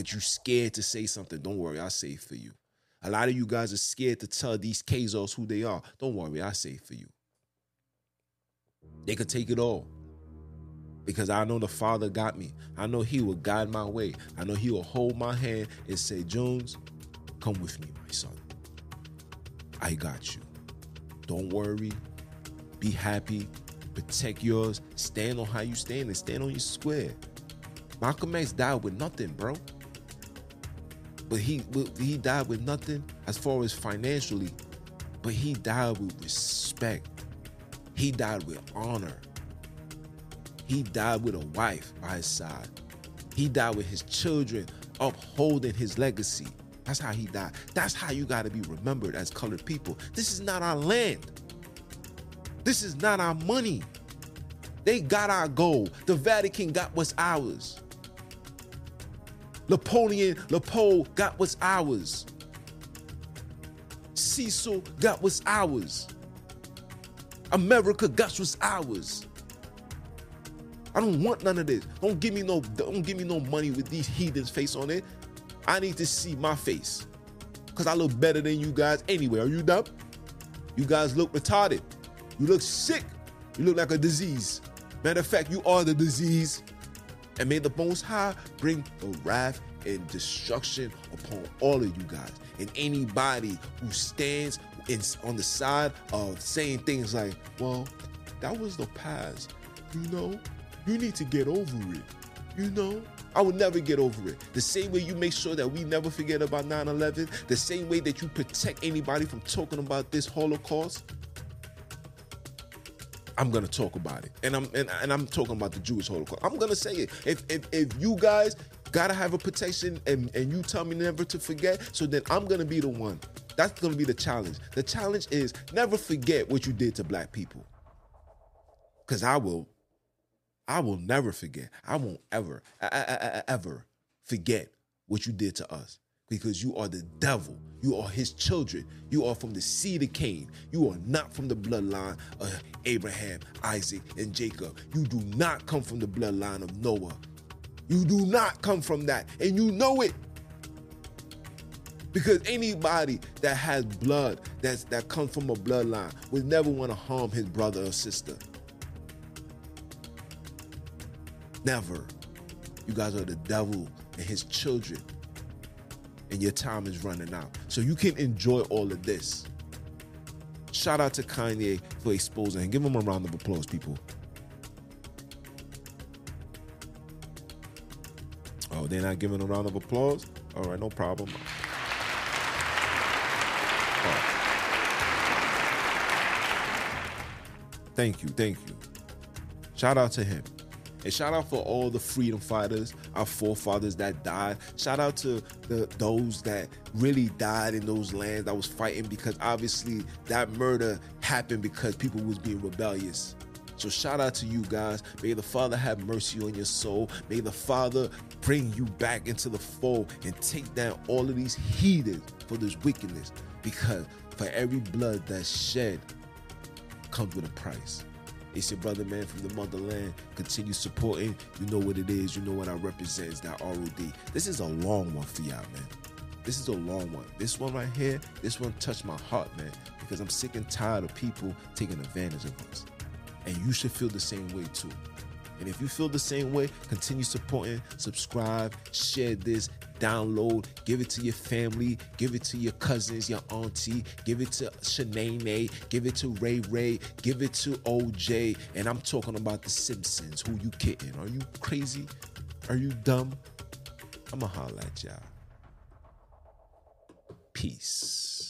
but you scared to say something, don't worry, I'll say for you. A lot of you guys are scared to tell these Khazars who they are. Don't worry, I'll say for you. They could take it all. Because I know the Father got me. I know He will guide my way. I know He will hold my hand and say, Jones, come with me, my son. I got you. Don't worry. Be happy. Protect yours. Stand on how you stand and stand on your square. Malcolm X died with nothing, bro but he he died with nothing as far as financially, but he died with respect. He died with honor. He died with a wife by his side. He died with his children upholding his legacy. That's how he died. That's how you got to be remembered as colored people. This is not our land. This is not our money. They got our gold. The Vatican got what's ours. Napoleon, Leopold got what's ours. Cecil got what's ours. America got what's ours. I don't want none of this. Don't give me no don't give me no money with these heathens face on it. I need to see my face. Cause I look better than you guys anyway. Are you dumb? You guys look retarded. You look sick. You look like a disease. Matter of fact, you are the disease and may the Most High bring the wrath and destruction upon all of you guys and anybody who stands in, on the side of saying things like, well, that was the past. You know, you need to get over it. You know, I will never get over it. The same way you make sure that we never forget about 9 11, the same way that you protect anybody from talking about this Holocaust, I'm gonna talk about it, and I'm and, and I'm talking about the Jewish Holocaust. I'm gonna say it. If if, if you guys gotta have a petition and and you tell me never to forget, so then I'm gonna be the one. That's gonna be the challenge. The challenge is never forget what you did to black people, because I will. I will never forget. I won't ever, ever forget what you did to us because you are the devil. You are his children. You are from the seed of Cain. You are not from the bloodline of Abraham, Isaac, and Jacob. You do not come from the bloodline of Noah. You do not come from that, and you know it. Because anybody that has blood that's, that comes from a bloodline would never want to harm his brother or sister. Never. You guys are the devil and his children. And your time is running out. So you can enjoy all of this. Shout out to Kanye for exposing give him a round of applause, people. Oh, they're not giving a round of applause? All right, no problem. Oh. Thank you, thank you. Shout out to him. And shout out for all the freedom fighters, our forefathers that died. Shout out to the those that really died in those lands that was fighting because obviously that murder happened because people was being rebellious. So shout out to you guys. May the Father have mercy on your soul. May the Father bring you back into the fold and take down all of these heathens for this wickedness. Because for every blood that's shed comes with a price. It's your brother, man, from the motherland. Continue supporting. You know what it is. You know what I represent. It's that ROD. This is a long one for y'all, man. This is a long one. This one right here, this one touched my heart, man, because I'm sick and tired of people taking advantage of us. And you should feel the same way too. And if you feel the same way, continue supporting, subscribe, share this, download, give it to your family, give it to your cousins, your auntie, give it to Shanae, give it to Ray Ray, give it to OJ. And I'm talking about the Simpsons. Who you kidding? Are you crazy? Are you dumb? I'ma holla at y'all. Peace.